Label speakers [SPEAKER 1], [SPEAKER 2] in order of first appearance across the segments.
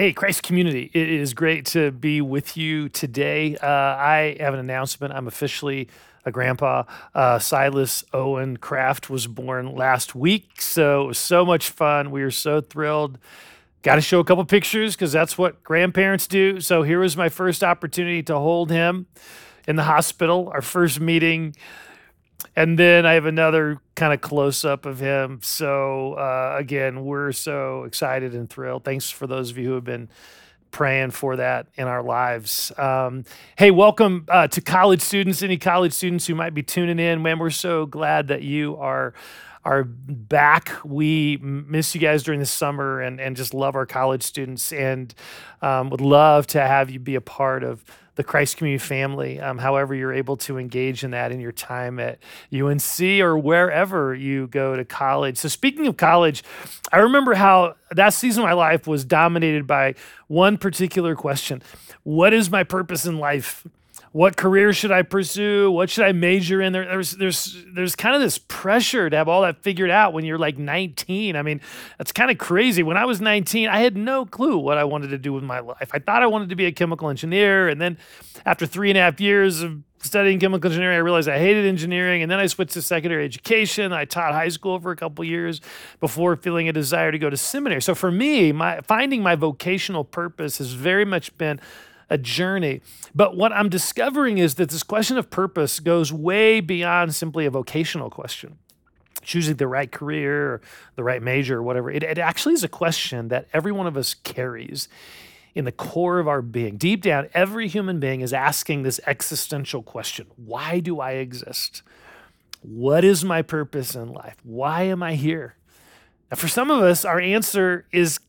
[SPEAKER 1] Hey, Christ community, it is great to be with you today. Uh, I have an announcement. I'm officially a grandpa. Uh, Silas Owen Kraft was born last week, so it was so much fun. We were so thrilled. Got to show a couple pictures because that's what grandparents do. So here was my first opportunity to hold him in the hospital, our first meeting. And then I have another kind of close up of him. So uh, again, we're so excited and thrilled. Thanks for those of you who have been praying for that in our lives. Um, hey, welcome uh, to college students. Any college students who might be tuning in, man, we're so glad that you are are back. We miss you guys during the summer and, and just love our college students and um, would love to have you be a part of the Christ Community family, um, however you're able to engage in that in your time at UNC or wherever you go to college. So, speaking of college, I remember how that season of my life was dominated by one particular question What is my purpose in life? What career should I pursue? What should I major in? There, there's there's there's kind of this pressure to have all that figured out when you're like 19. I mean, that's kind of crazy. When I was 19, I had no clue what I wanted to do with my life. I thought I wanted to be a chemical engineer, and then after three and a half years of studying chemical engineering, I realized I hated engineering, and then I switched to secondary education. I taught high school for a couple years before feeling a desire to go to seminary. So for me, my finding my vocational purpose has very much been a journey. But what I'm discovering is that this question of purpose goes way beyond simply a vocational question. Choosing the right career, or the right major, or whatever. It, it actually is a question that every one of us carries in the core of our being. Deep down, every human being is asking this existential question Why do I exist? What is my purpose in life? Why am I here? Now, for some of us, our answer is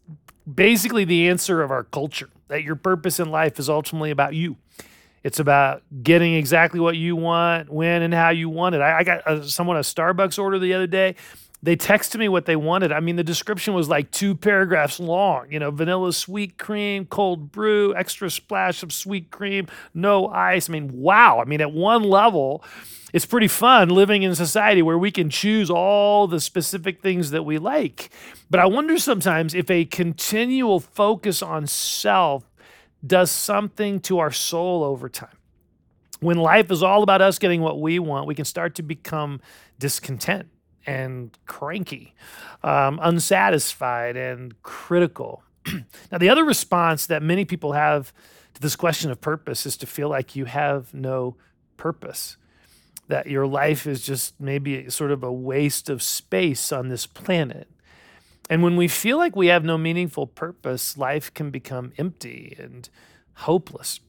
[SPEAKER 1] basically the answer of our culture that your purpose in life is ultimately about you. It's about getting exactly what you want, when and how you want it. I, I got a, someone a Starbucks order the other day. They texted me what they wanted. I mean, the description was like two paragraphs long. You know, vanilla sweet cream, cold brew, extra splash of sweet cream, no ice. I mean, wow. I mean, at one level, it's pretty fun living in society where we can choose all the specific things that we like. But I wonder sometimes if a continual focus on self does something to our soul over time. When life is all about us getting what we want, we can start to become discontent and cranky, um, unsatisfied and critical. now, the other response that many people have to this question of purpose is to feel like you have no purpose that your life is just maybe sort of a waste of space on this planet. And when we feel like we have no meaningful purpose, life can become empty and hopeless.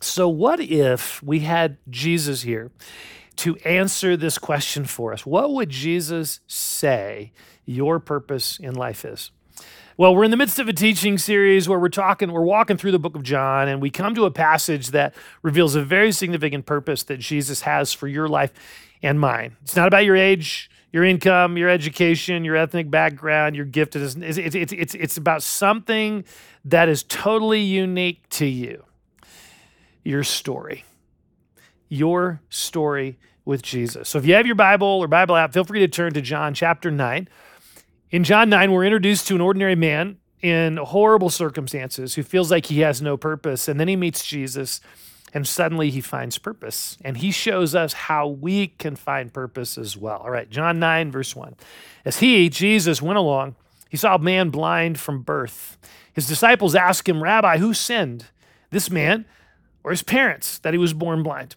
[SPEAKER 1] So, what if we had Jesus here to answer this question for us? What would Jesus say your purpose in life is? Well, we're in the midst of a teaching series where we're talking, we're walking through the book of John, and we come to a passage that reveals a very significant purpose that Jesus has for your life and mine. It's not about your age, your income, your education, your ethnic background, your gift. It's, it's, it's, it's, it's about something that is totally unique to you your story. Your story with Jesus. So if you have your Bible or Bible app, feel free to turn to John chapter 9. In John 9, we're introduced to an ordinary man in horrible circumstances who feels like he has no purpose. And then he meets Jesus, and suddenly he finds purpose. And he shows us how we can find purpose as well. All right, John 9, verse 1. As he, Jesus, went along, he saw a man blind from birth. His disciples asked him, Rabbi, who sinned, this man or his parents, that he was born blind?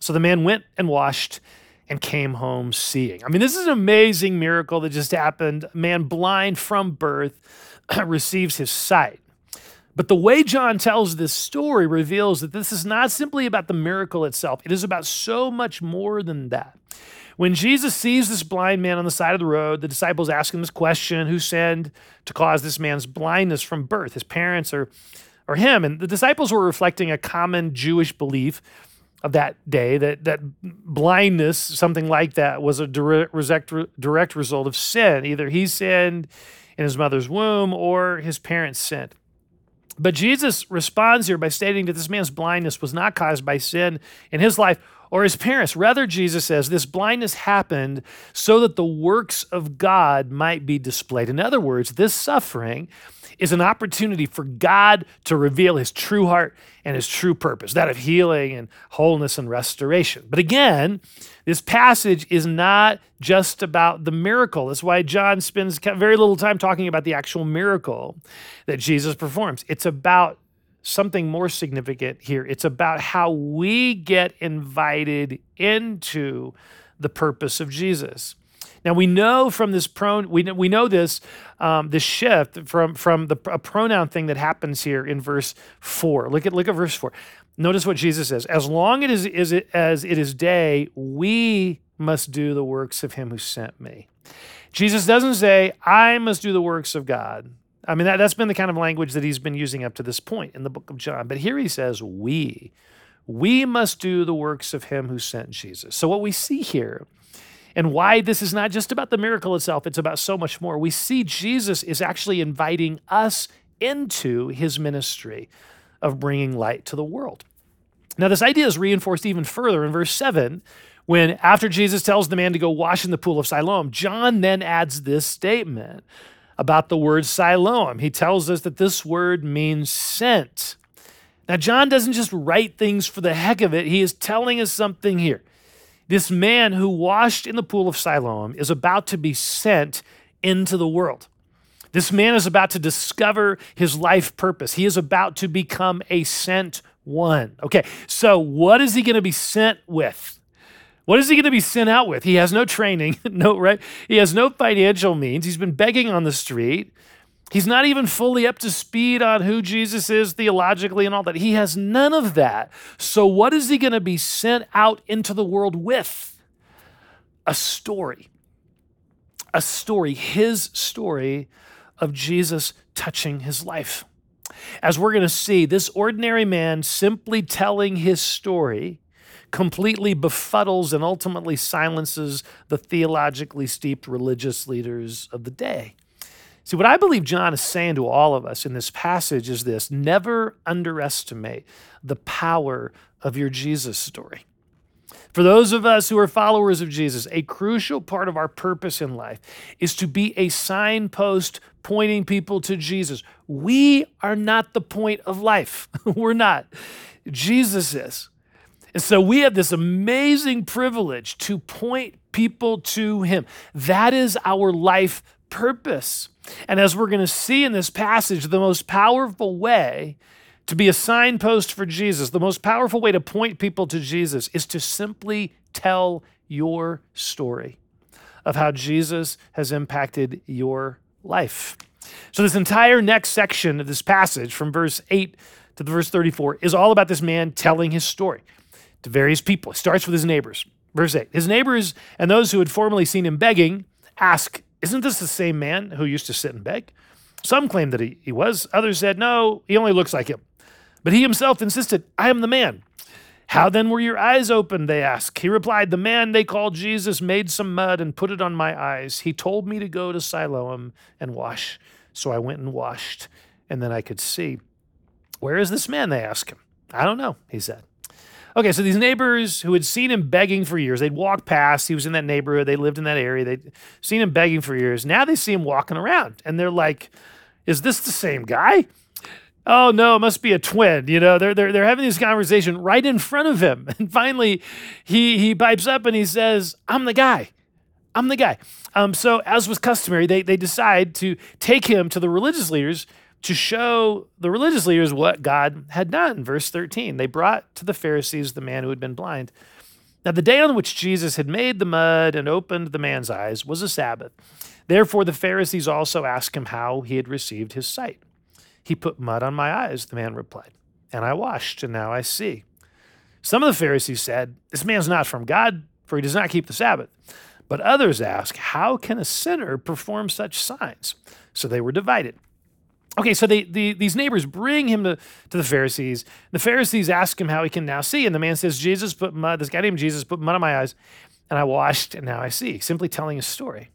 [SPEAKER 1] So the man went and washed and came home seeing. I mean, this is an amazing miracle that just happened. A man blind from birth receives his sight. But the way John tells this story reveals that this is not simply about the miracle itself, it is about so much more than that. When Jesus sees this blind man on the side of the road, the disciples ask him this question Who sinned to cause this man's blindness from birth? His parents or or him. And the disciples were reflecting a common Jewish belief of that day that, that blindness, something like that, was a direct, direct result of sin. Either he sinned in his mother's womb or his parents sinned. But Jesus responds here by stating that this man's blindness was not caused by sin in his life or his parents. Rather, Jesus says this blindness happened so that the works of God might be displayed. In other words, this suffering is an opportunity for God to reveal his true heart and his true purpose, that of healing and wholeness and restoration. But again, this passage is not just about the miracle. That's why John spends very little time talking about the actual miracle that Jesus performs. It's about something more significant here. It's about how we get invited into the purpose of Jesus. Now we know from this pro we know, we know this um, this shift from from the a pronoun thing that happens here in verse four. Look at look at verse four. Notice what Jesus says: As long as it is, it, as it is day, we must do the works of Him who sent me. Jesus doesn't say, "I must do the works of God." I mean, that, that's been the kind of language that he's been using up to this point in the book of John. But here he says, We. We must do the works of him who sent Jesus. So, what we see here and why this is not just about the miracle itself, it's about so much more. We see Jesus is actually inviting us into his ministry of bringing light to the world. Now, this idea is reinforced even further in verse 7 when, after Jesus tells the man to go wash in the pool of Siloam, John then adds this statement about the word Siloam. He tells us that this word means sent. Now, John doesn't just write things for the heck of it, he is telling us something here. This man who washed in the pool of Siloam is about to be sent into the world. This man is about to discover his life purpose. He is about to become a sent one. Okay, so what is he going to be sent with? What is he going to be sent out with? He has no training, no right. He has no financial means. He's been begging on the street. He's not even fully up to speed on who Jesus is theologically and all that. He has none of that. So, what is he going to be sent out into the world with? A story. A story, his story of Jesus touching his life. As we're going to see, this ordinary man simply telling his story completely befuddles and ultimately silences the theologically steeped religious leaders of the day. See, what I believe John is saying to all of us in this passage is this never underestimate the power of your Jesus story. For those of us who are followers of Jesus, a crucial part of our purpose in life is to be a signpost pointing people to Jesus. We are not the point of life. We're not. Jesus is. And so we have this amazing privilege to point people to Him. That is our life purpose. And as we're going to see in this passage, the most powerful way to be a signpost for Jesus, the most powerful way to point people to Jesus is to simply tell your story of how Jesus has impacted your life. So, this entire next section of this passage, from verse 8 to the verse 34, is all about this man telling his story to various people. It starts with his neighbors. Verse 8 His neighbors and those who had formerly seen him begging ask isn't this the same man who used to sit and beg? Some claimed that he, he was, others said, No, he only looks like him. But he himself insisted, I am the man. How then were your eyes opened? They asked. He replied, The man they called Jesus made some mud and put it on my eyes. He told me to go to Siloam and wash. So I went and washed, and then I could see. Where is this man? They asked him. I don't know, he said. Okay, so these neighbors who had seen him begging for years, they'd walk past, he was in that neighborhood, they lived in that area, they'd seen him begging for years. Now they see him walking around and they're like, is this the same guy? Oh no, it must be a twin. You know, they're, they're, they're having this conversation right in front of him. And finally, he, he pipes up and he says, I'm the guy. I'm the guy. Um, so, as was customary, they, they decide to take him to the religious leaders to show the religious leaders what God had done. Verse 13 they brought to the Pharisees the man who had been blind. Now, the day on which Jesus had made the mud and opened the man's eyes was a Sabbath. Therefore, the Pharisees also asked him how he had received his sight. He put mud on my eyes, the man replied, and I washed, and now I see. Some of the Pharisees said, This man's not from God, for he does not keep the Sabbath. But others asked, How can a sinner perform such signs? So they were divided. Okay, so they, the, these neighbors bring him to, to the Pharisees. The Pharisees ask him how he can now see. And the man says, Jesus put mud, this guy named Jesus put mud on my eyes, and I washed, and now I see. Simply telling a story.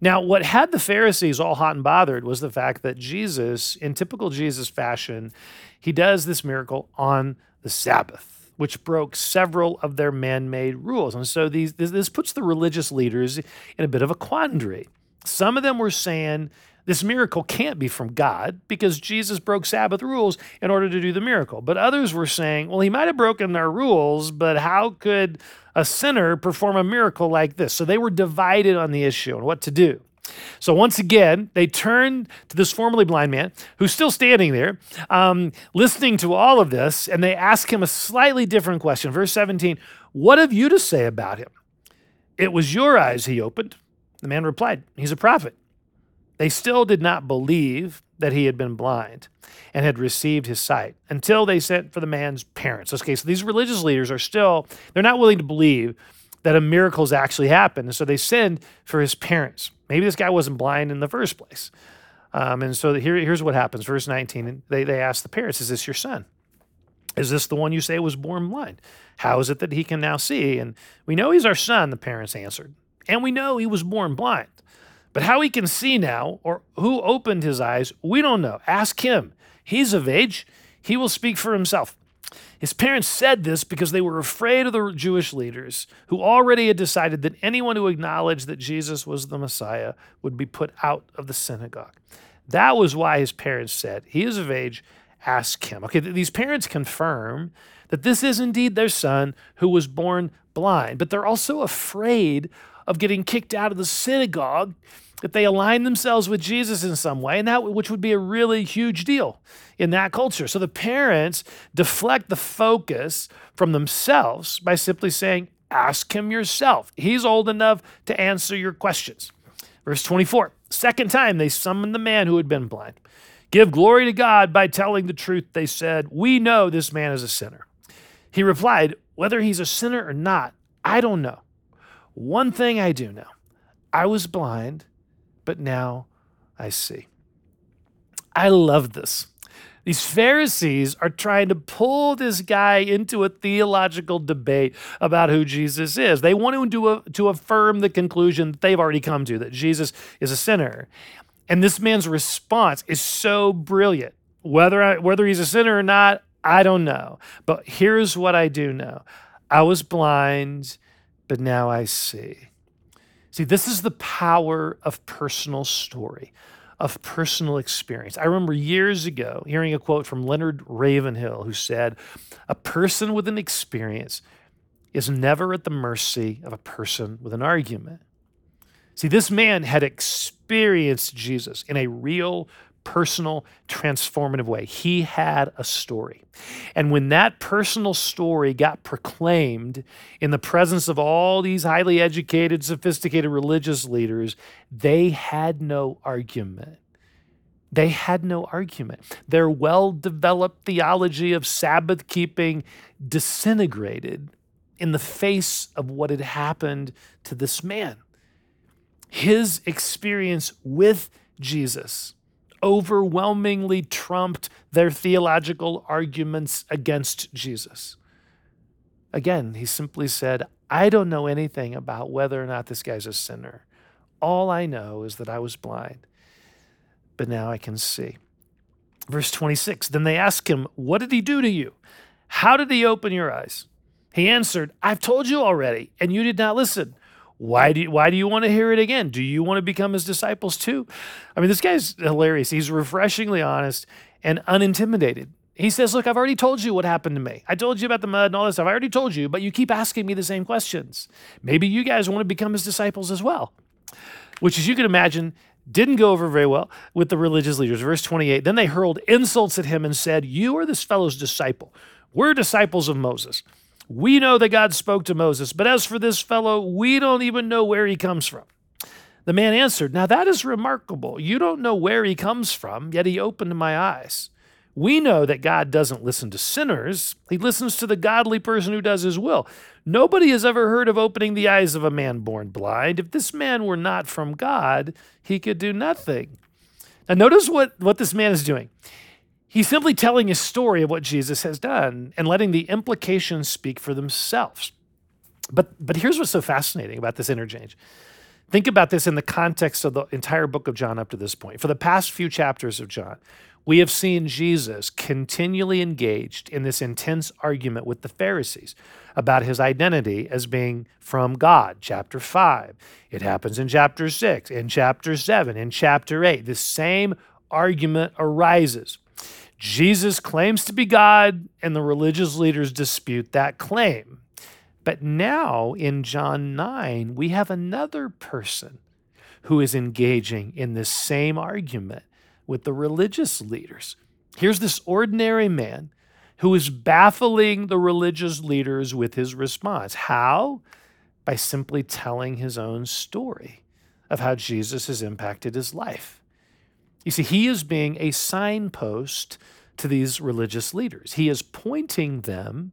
[SPEAKER 1] Now, what had the Pharisees all hot and bothered was the fact that Jesus, in typical Jesus fashion, he does this miracle on the Sabbath, which broke several of their man made rules. And so these, this, this puts the religious leaders in a bit of a quandary. Some of them were saying, this miracle can't be from God because Jesus broke Sabbath rules in order to do the miracle. But others were saying, well, he might have broken their rules, but how could a sinner perform a miracle like this? So they were divided on the issue and what to do. So once again, they turned to this formerly blind man who's still standing there, um, listening to all of this, and they ask him a slightly different question. Verse 17 What have you to say about him? It was your eyes he opened. The man replied, He's a prophet. They still did not believe that he had been blind and had received his sight until they sent for the man's parents. Okay, so these religious leaders are still, they're not willing to believe that a miracle has actually happened. And so they send for his parents. Maybe this guy wasn't blind in the first place. Um, and so here, here's what happens. Verse 19, they, they ask the parents, Is this your son? Is this the one you say was born blind? How is it that he can now see? And we know he's our son, the parents answered. And we know he was born blind. But how he can see now, or who opened his eyes, we don't know. Ask him. He's of age, he will speak for himself. His parents said this because they were afraid of the Jewish leaders who already had decided that anyone who acknowledged that Jesus was the Messiah would be put out of the synagogue. That was why his parents said, He is of age, ask him. Okay, these parents confirm that this is indeed their son who was born blind, but they're also afraid of getting kicked out of the synagogue if they align themselves with Jesus in some way, and that which would be a really huge deal in that culture. So the parents deflect the focus from themselves by simply saying, Ask him yourself. He's old enough to answer your questions. Verse 24, second time they summoned the man who had been blind. Give glory to God by telling the truth, they said. We know this man is a sinner. He replied, Whether he's a sinner or not, I don't know. One thing I do know I was blind but now I see. I love this. These Pharisees are trying to pull this guy into a theological debate about who Jesus is. They want him to, to affirm the conclusion that they've already come to that Jesus is a sinner. And this man's response is so brilliant. Whether, I, whether he's a sinner or not, I don't know. But here's what I do know I was blind, but now I see. See, this is the power of personal story, of personal experience. I remember years ago hearing a quote from Leonard Ravenhill who said, A person with an experience is never at the mercy of a person with an argument. See, this man had experienced Jesus in a real, personal, transformative way. He had a story. And when that personal story got proclaimed in the presence of all these highly educated, sophisticated religious leaders, they had no argument. They had no argument. Their well developed theology of Sabbath keeping disintegrated in the face of what had happened to this man. His experience with Jesus overwhelmingly trumped their theological arguments against Jesus. Again, he simply said, I don't know anything about whether or not this guy's a sinner. All I know is that I was blind, but now I can see. Verse 26 Then they asked him, What did he do to you? How did he open your eyes? He answered, I've told you already, and you did not listen. Why do you, why do you want to hear it again? Do you want to become his disciples too? I mean, this guy's hilarious. He's refreshingly honest and unintimidated. He says, Look, I've already told you what happened to me. I told you about the mud and all this stuff. I already told you, but you keep asking me the same questions. Maybe you guys want to become his disciples as well, which, as you can imagine, didn't go over very well with the religious leaders. Verse 28 Then they hurled insults at him and said, You are this fellow's disciple. We're disciples of Moses. We know that God spoke to Moses, but as for this fellow, we don't even know where he comes from. The man answered, Now that is remarkable. You don't know where he comes from, yet he opened my eyes. We know that God doesn't listen to sinners, he listens to the godly person who does his will. Nobody has ever heard of opening the eyes of a man born blind. If this man were not from God, he could do nothing. And notice what, what this man is doing. He's simply telling a story of what Jesus has done and letting the implications speak for themselves. But, but here's what's so fascinating about this interchange. Think about this in the context of the entire book of John up to this point. For the past few chapters of John, we have seen Jesus continually engaged in this intense argument with the Pharisees about his identity as being from God. Chapter 5. It happens in chapter 6, in chapter 7, in chapter 8. The same argument arises. Jesus claims to be God, and the religious leaders dispute that claim. But now in John 9, we have another person who is engaging in this same argument with the religious leaders. Here's this ordinary man who is baffling the religious leaders with his response. How? By simply telling his own story of how Jesus has impacted his life. You see, he is being a signpost to these religious leaders. He is pointing them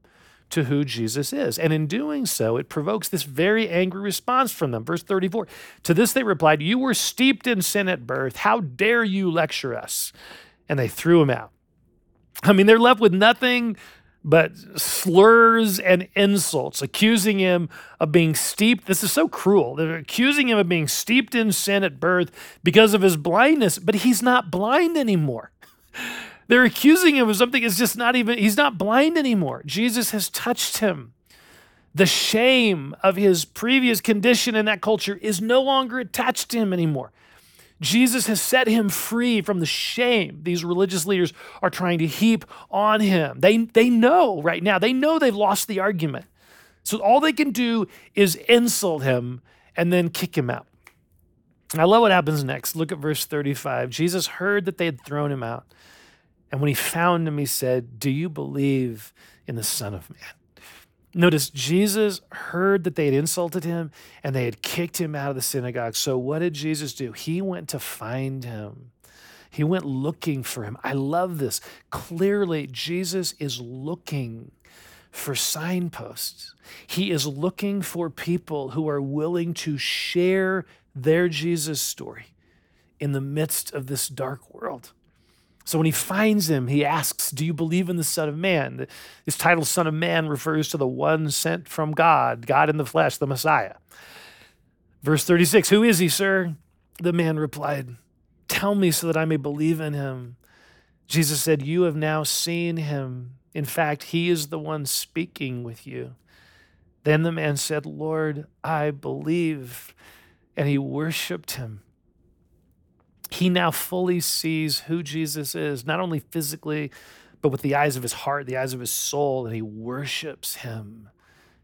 [SPEAKER 1] to who Jesus is. And in doing so, it provokes this very angry response from them. Verse 34 To this they replied, You were steeped in sin at birth. How dare you lecture us? And they threw him out. I mean, they're left with nothing but slurs and insults, accusing him of being steeped. This is so cruel. They're accusing him of being steeped in sin at birth because of his blindness, but he's not blind anymore. They're accusing him of something is just not even, he's not blind anymore. Jesus has touched him. The shame of his previous condition in that culture is no longer attached to him anymore. Jesus has set him free from the shame these religious leaders are trying to heap on him. They, they know right now, they know they've lost the argument. So all they can do is insult him and then kick him out. I love what happens next. Look at verse 35. Jesus heard that they had thrown him out. And when he found him, he said, Do you believe in the Son of Man? Notice Jesus heard that they had insulted him and they had kicked him out of the synagogue. So, what did Jesus do? He went to find him. He went looking for him. I love this. Clearly, Jesus is looking for signposts. He is looking for people who are willing to share their Jesus story in the midst of this dark world. So when he finds him, he asks, Do you believe in the Son of Man? This title, Son of Man, refers to the one sent from God, God in the flesh, the Messiah. Verse 36 Who is he, sir? The man replied, Tell me so that I may believe in him. Jesus said, You have now seen him. In fact, he is the one speaking with you. Then the man said, Lord, I believe. And he worshiped him he now fully sees who Jesus is, not only physically, but with the eyes of his heart, the eyes of his soul, and he worships him.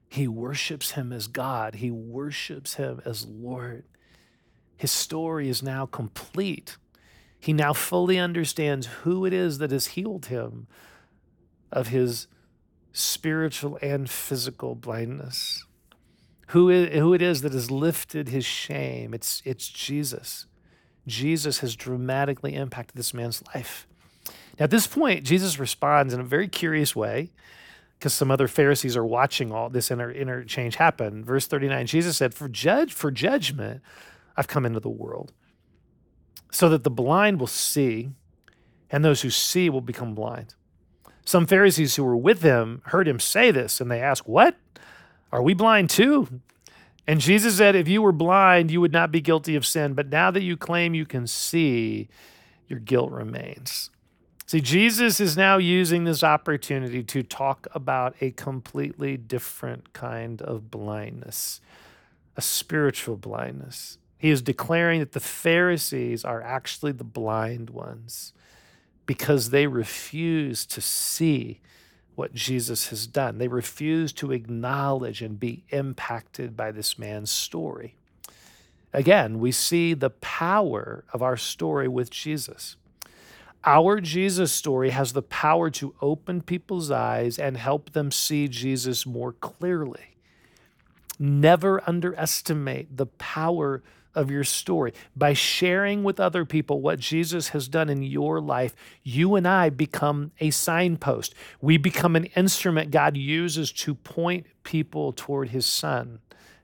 [SPEAKER 1] He worships him as God, he worships him as Lord. His story is now complete. He now fully understands who it is that has healed him of his spiritual and physical blindness. Who who it is that has lifted his shame. It's, it's Jesus. Jesus has dramatically impacted this man's life. Now, at this point, Jesus responds in a very curious way because some other Pharisees are watching all this inter- interchange happen. Verse 39, Jesus said, For judge for judgment I've come into the world, so that the blind will see, and those who see will become blind. Some Pharisees who were with him heard him say this, and they asked, What? Are we blind too? And Jesus said, If you were blind, you would not be guilty of sin. But now that you claim you can see, your guilt remains. See, Jesus is now using this opportunity to talk about a completely different kind of blindness, a spiritual blindness. He is declaring that the Pharisees are actually the blind ones because they refuse to see what Jesus has done. They refuse to acknowledge and be impacted by this man's story. Again, we see the power of our story with Jesus. Our Jesus story has the power to open people's eyes and help them see Jesus more clearly. Never underestimate the power of your story. By sharing with other people what Jesus has done in your life, you and I become a signpost. We become an instrument God uses to point people toward his son,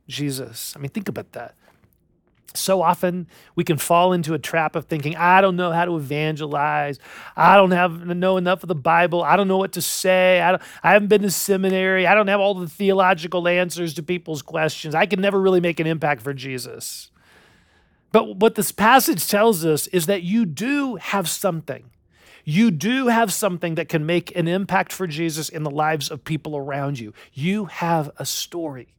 [SPEAKER 1] Jesus. I mean, think about that. so often we can fall into a trap of thinking i don't know how to evangelize i don't have know enough of the bible i don't know what to say i, I haven't been to seminary i don't have all the theological answers to people's questions i can never really make an impact for jesus but what this passage tells us is that you do have something you do have something that can make an impact for jesus in the lives of people around you you have a story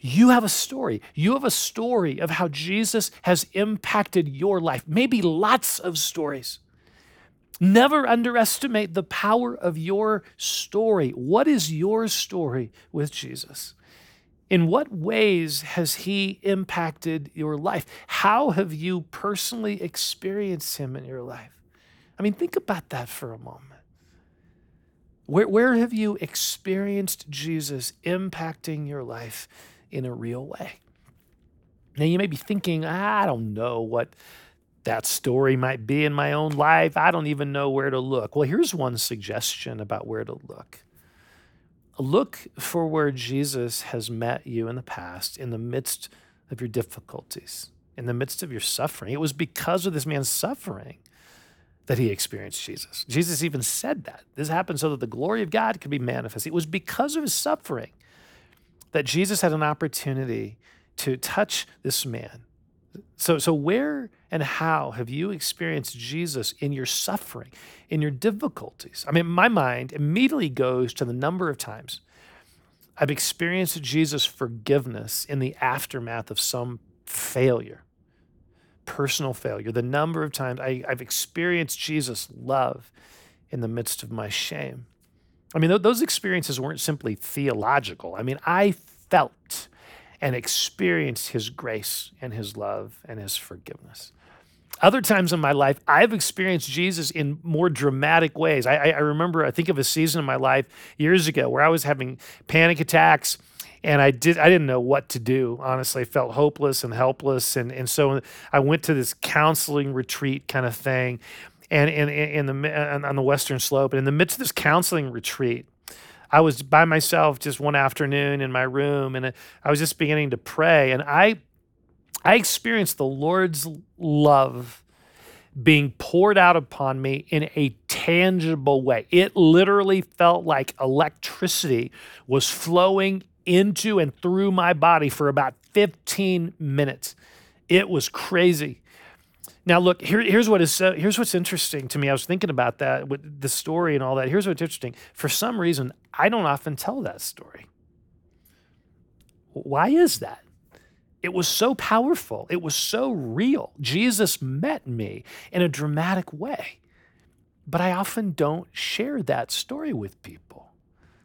[SPEAKER 1] you have a story. You have a story of how Jesus has impacted your life, maybe lots of stories. Never underestimate the power of your story. What is your story with Jesus? In what ways has he impacted your life? How have you personally experienced him in your life? I mean, think about that for a moment. Where, where have you experienced Jesus impacting your life? in a real way. Now, you may be thinking, I don't know what that story might be in my own life. I don't even know where to look. Well, here's one suggestion about where to look look for where Jesus has met you in the past in the midst of your difficulties, in the midst of your suffering. It was because of this man's suffering that he experienced Jesus. Jesus even said that. This happened so that the glory of God could be manifest. It was because of his suffering that Jesus had an opportunity to touch this man. So, so where and how have you experienced Jesus in your suffering, in your difficulties? I mean, my mind immediately goes to the number of times I've experienced Jesus' forgiveness in the aftermath of some failure, personal failure. The number of times I, have experienced Jesus' love in the midst of my shame. I mean, th- those experiences weren't simply theological. I mean, I felt and experienced his grace and his love and his forgiveness. Other times in my life, I've experienced Jesus in more dramatic ways. I, I, remember, I think of a season in my life years ago where I was having panic attacks and I did I didn't know what to do. Honestly, I felt hopeless and helpless, and and so I went to this counseling retreat kind of thing and in, in the on the western slope. And in the midst of this counseling retreat, I was by myself just one afternoon in my room, and I was just beginning to pray, and I I experienced the Lord's love being poured out upon me in a tangible way. It literally felt like electricity was flowing into and through my body for about 15 minutes. It was crazy. Now, look, here, here's what is so, here's what's interesting to me. I was thinking about that with the story and all that. Here's what's interesting. For some reason, I don't often tell that story. Why is that? It was so powerful. It was so real. Jesus met me in a dramatic way. But I often don't share that story with people.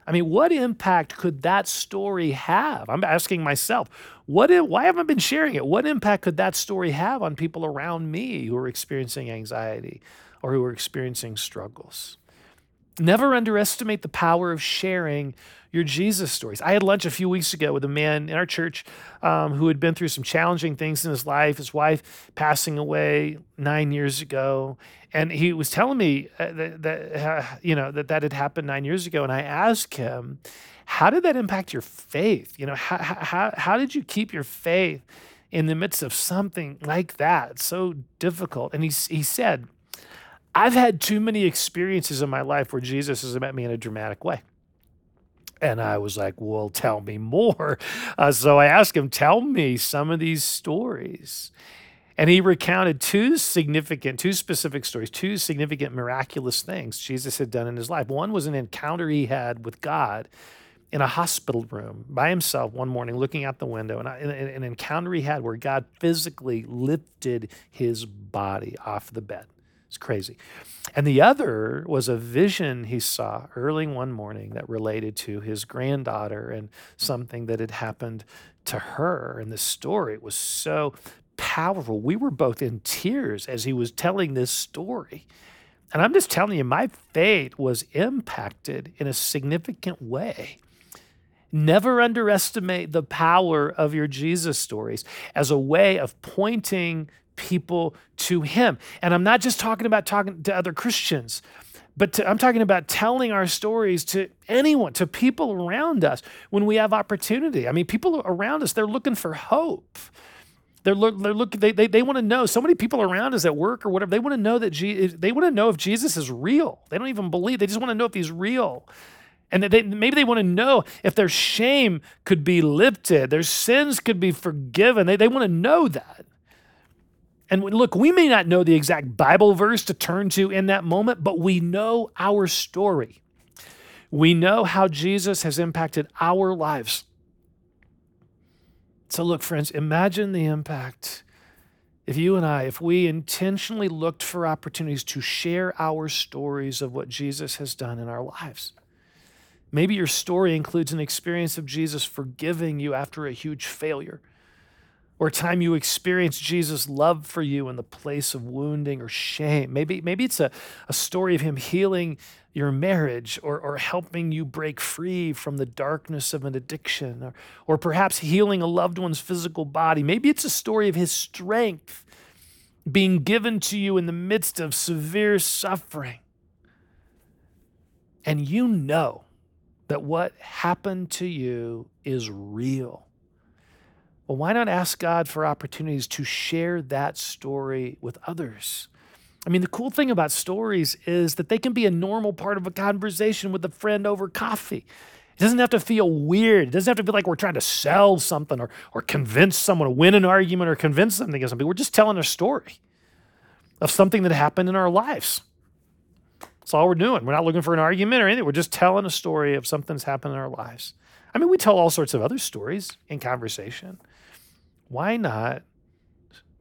[SPEAKER 1] I mean, what impact could that story have? I'm asking myself, what why haven't I been sharing it? What impact could that story have on people around me who are experiencing anxiety or who are experiencing struggles? Never underestimate the power of sharing your Jesus stories. I had lunch a few weeks ago with a man in our church um, who had been through some challenging things in his life, his wife passing away nine years ago. And he was telling me uh, that, that uh, you know, that that had happened nine years ago. And I asked him, how did that impact your faith? You know, how, how, how did you keep your faith in the midst of something like that? So difficult. And he, he said, I've had too many experiences in my life where Jesus has met me in a dramatic way. And I was like, well, tell me more. Uh, so I asked him, tell me some of these stories. And he recounted two significant, two specific stories, two significant miraculous things Jesus had done in his life. One was an encounter he had with God in a hospital room by himself one morning, looking out the window, and an encounter he had where God physically lifted his body off the bed. It's crazy. And the other was a vision he saw early one morning that related to his granddaughter and something that had happened to her. And the story was so powerful. We were both in tears as he was telling this story. And I'm just telling you, my faith was impacted in a significant way. Never underestimate the power of your Jesus stories as a way of pointing people to Him. And I'm not just talking about talking to other Christians, but to, I'm talking about telling our stories to anyone, to people around us when we have opportunity. I mean, people around us, they're looking for hope. They're, look, they're looking, they, they, they want to know. So many people around us at work or whatever, they want to know that they want to know if Jesus is real. They don't even believe. They just want to know if he's real. And they, maybe they want to know if their shame could be lifted, their sins could be forgiven. They, they want to know that. And look, we may not know the exact Bible verse to turn to in that moment, but we know our story. We know how Jesus has impacted our lives. So, look, friends, imagine the impact if you and I, if we intentionally looked for opportunities to share our stories of what Jesus has done in our lives. Maybe your story includes an experience of Jesus forgiving you after a huge failure or a time you experience Jesus' love for you in the place of wounding or shame. Maybe, maybe it's a, a story of him healing your marriage or, or helping you break free from the darkness of an addiction or, or perhaps healing a loved one's physical body. Maybe it's a story of his strength being given to you in the midst of severe suffering. And you know that what happened to you is real well, why not ask God for opportunities to share that story with others? I mean, the cool thing about stories is that they can be a normal part of a conversation with a friend over coffee. It doesn't have to feel weird. It doesn't have to feel like we're trying to sell something or, or convince someone to win an argument or convince something of something. We're just telling a story of something that happened in our lives. That's all we're doing. We're not looking for an argument or anything. We're just telling a story of something that's happened in our lives. I mean, we tell all sorts of other stories in conversation why not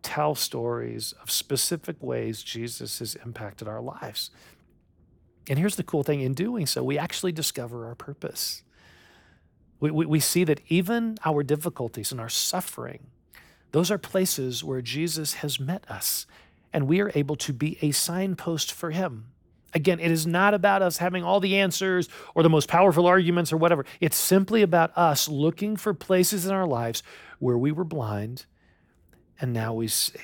[SPEAKER 1] tell stories of specific ways Jesus has impacted our lives? And here's the cool thing in doing so, we actually discover our purpose. We, we, we see that even our difficulties and our suffering, those are places where Jesus has met us, and we are able to be a signpost for him. Again, it is not about us having all the answers or the most powerful arguments or whatever. It's simply about us looking for places in our lives where we were blind and now we see,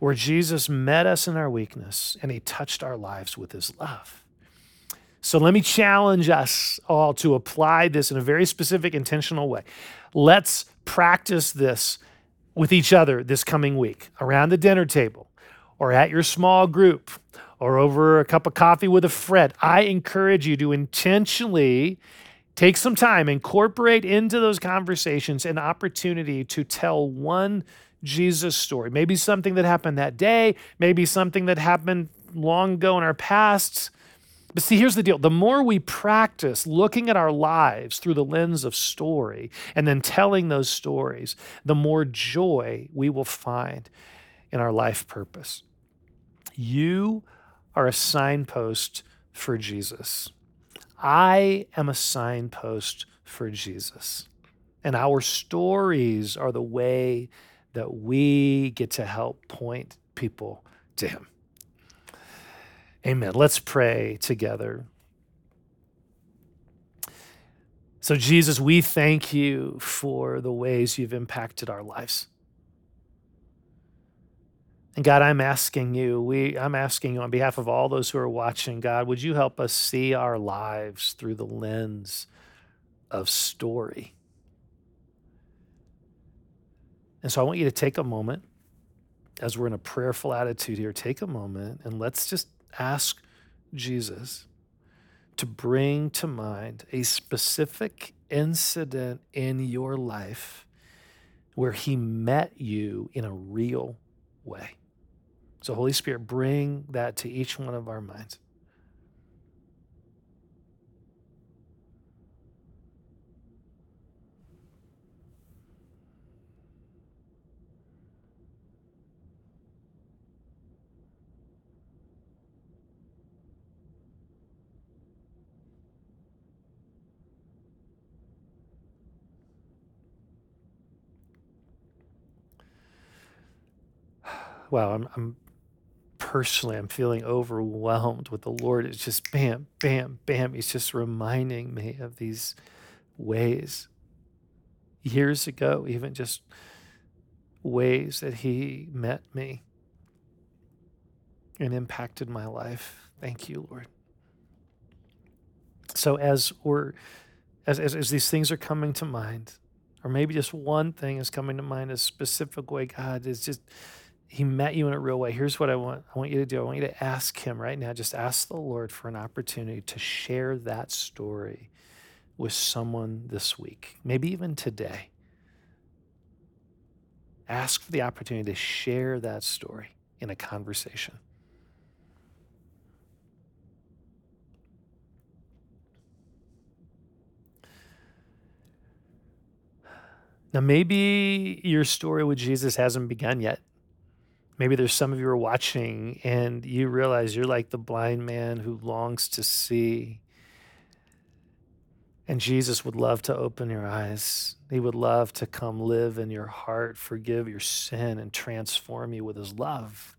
[SPEAKER 1] where Jesus met us in our weakness and he touched our lives with his love. So let me challenge us all to apply this in a very specific, intentional way. Let's practice this with each other this coming week around the dinner table or at your small group or over a cup of coffee with a friend. I encourage you to intentionally take some time, incorporate into those conversations an opportunity to tell one Jesus story. Maybe something that happened that day, maybe something that happened long ago in our past. But see, here's the deal the more we practice looking at our lives through the lens of story and then telling those stories, the more joy we will find in our life purpose. You are a signpost for Jesus. I am a signpost for Jesus. And our stories are the way that we get to help point people to Him. Amen. Let's pray together. So, Jesus, we thank you for the ways you've impacted our lives. And God, I'm asking you, we I'm asking you on behalf of all those who are watching, God, would you help us see our lives through the lens of story? And so I want you to take a moment as we're in a prayerful attitude here, take a moment and let's just ask Jesus to bring to mind a specific incident in your life where he met you in a real way. So, Holy Spirit, bring that to each one of our minds. Wow, I'm, I'm personally, I'm feeling overwhelmed with the Lord. It's just bam, bam, bam. He's just reminding me of these ways years ago, even just ways that He met me and impacted my life. Thank you, Lord. So as we're as, as, as these things are coming to mind, Or maybe just one thing is coming to mind, a specific way God is just, He met you in a real way. Here's what I want I want you to do I want you to ask Him right now, just ask the Lord for an opportunity to share that story with someone this week, maybe even today. Ask for the opportunity to share that story in a conversation. Now, maybe your story with Jesus hasn't begun yet. Maybe there's some of you are watching and you realize you're like the blind man who longs to see. And Jesus would love to open your eyes. He would love to come live in your heart, forgive your sin, and transform you with his love.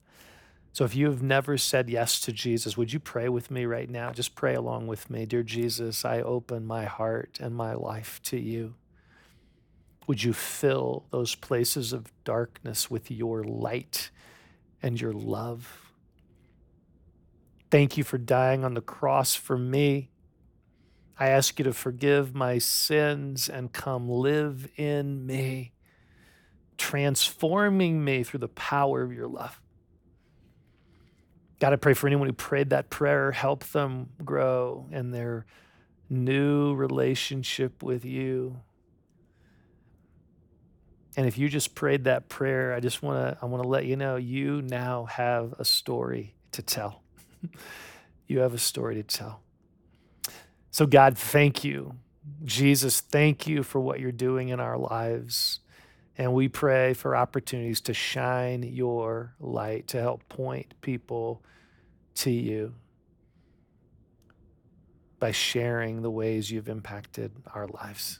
[SPEAKER 1] So if you have never said yes to Jesus, would you pray with me right now? Just pray along with me. Dear Jesus, I open my heart and my life to you. Would you fill those places of darkness with your light and your love? Thank you for dying on the cross for me. I ask you to forgive my sins and come live in me, transforming me through the power of your love. God, I pray for anyone who prayed that prayer, help them grow in their new relationship with you. And if you just prayed that prayer, I just want to I want to let you know you now have a story to tell. you have a story to tell. So God, thank you. Jesus, thank you for what you're doing in our lives. And we pray for opportunities to shine your light to help point people to you by sharing the ways you've impacted our lives.